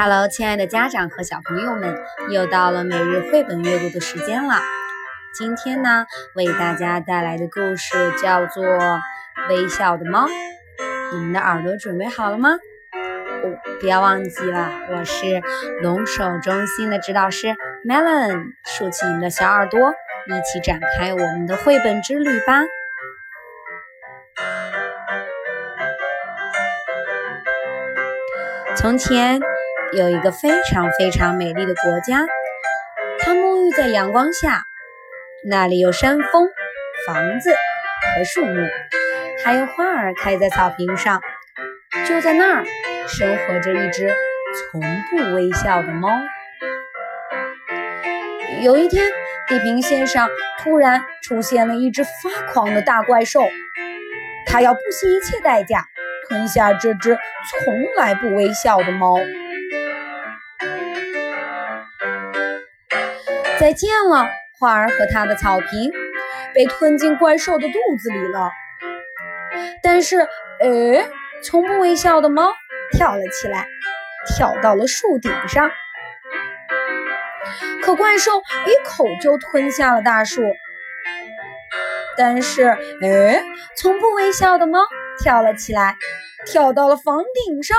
Hello，亲爱的家长和小朋友们，又到了每日绘本阅读的时间了。今天呢，为大家带来的故事叫做《微笑的猫》。你们的耳朵准备好了吗？哦，不要忘记了，我是龙首中心的指导师 Melon，竖起你们的小耳朵，一起展开我们的绘本之旅吧。从前。有一个非常非常美丽的国家，它沐浴在阳光下，那里有山峰、房子和树木，还有花儿开在草坪上。就在那儿，生活着一只从不微笑的猫。有一天，地平线上突然出现了一只发狂的大怪兽，它要不惜一切代价吞下这只从来不微笑的猫。再见了，花儿和它的草坪被吞进怪兽的肚子里了。但是，哎，从不微笑的猫跳了起来，跳到了树顶上。可怪兽一口就吞下了大树。但是，哎，从不微笑的猫跳了起来，跳到了房顶上。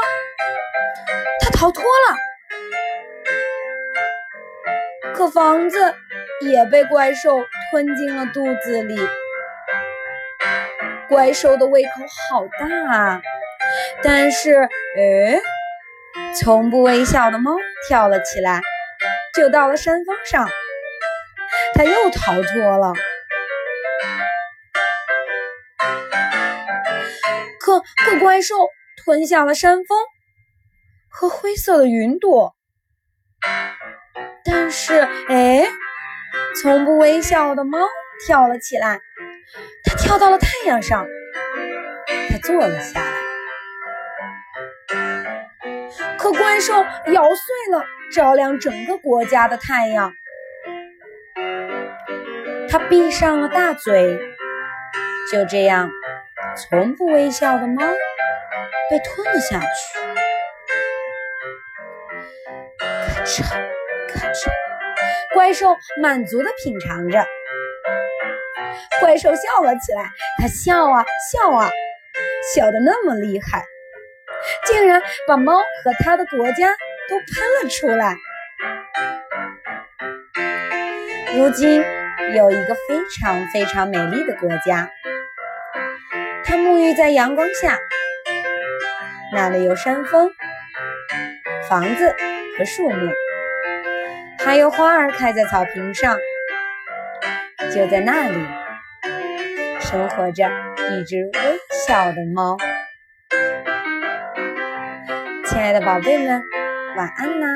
它逃脱了。可房子也被怪兽吞进了肚子里。怪兽的胃口好大啊！但是，哎，从不微笑的猫跳了起来，就到了山峰上。它又逃脱了。可可怪兽吞下了山峰和灰色的云朵。但是，哎，从不微笑的猫跳了起来，它跳到了太阳上，它坐了下来。可怪兽咬碎了照亮整个国家的太阳，它闭上了大嘴。就这样，从不微笑的猫被吞了下去。咔嚓。咔哧，怪兽满足地品尝着。怪兽笑了起来，它笑啊笑啊，笑得那么厉害，竟然把猫和它的国家都喷了出来。如今有一个非常非常美丽的国家，它沐浴在阳光下，那里有山峰、房子和树木。还有花儿开在草坪上，就在那里生活着一只微笑的猫。亲爱的宝贝们，晚安啦！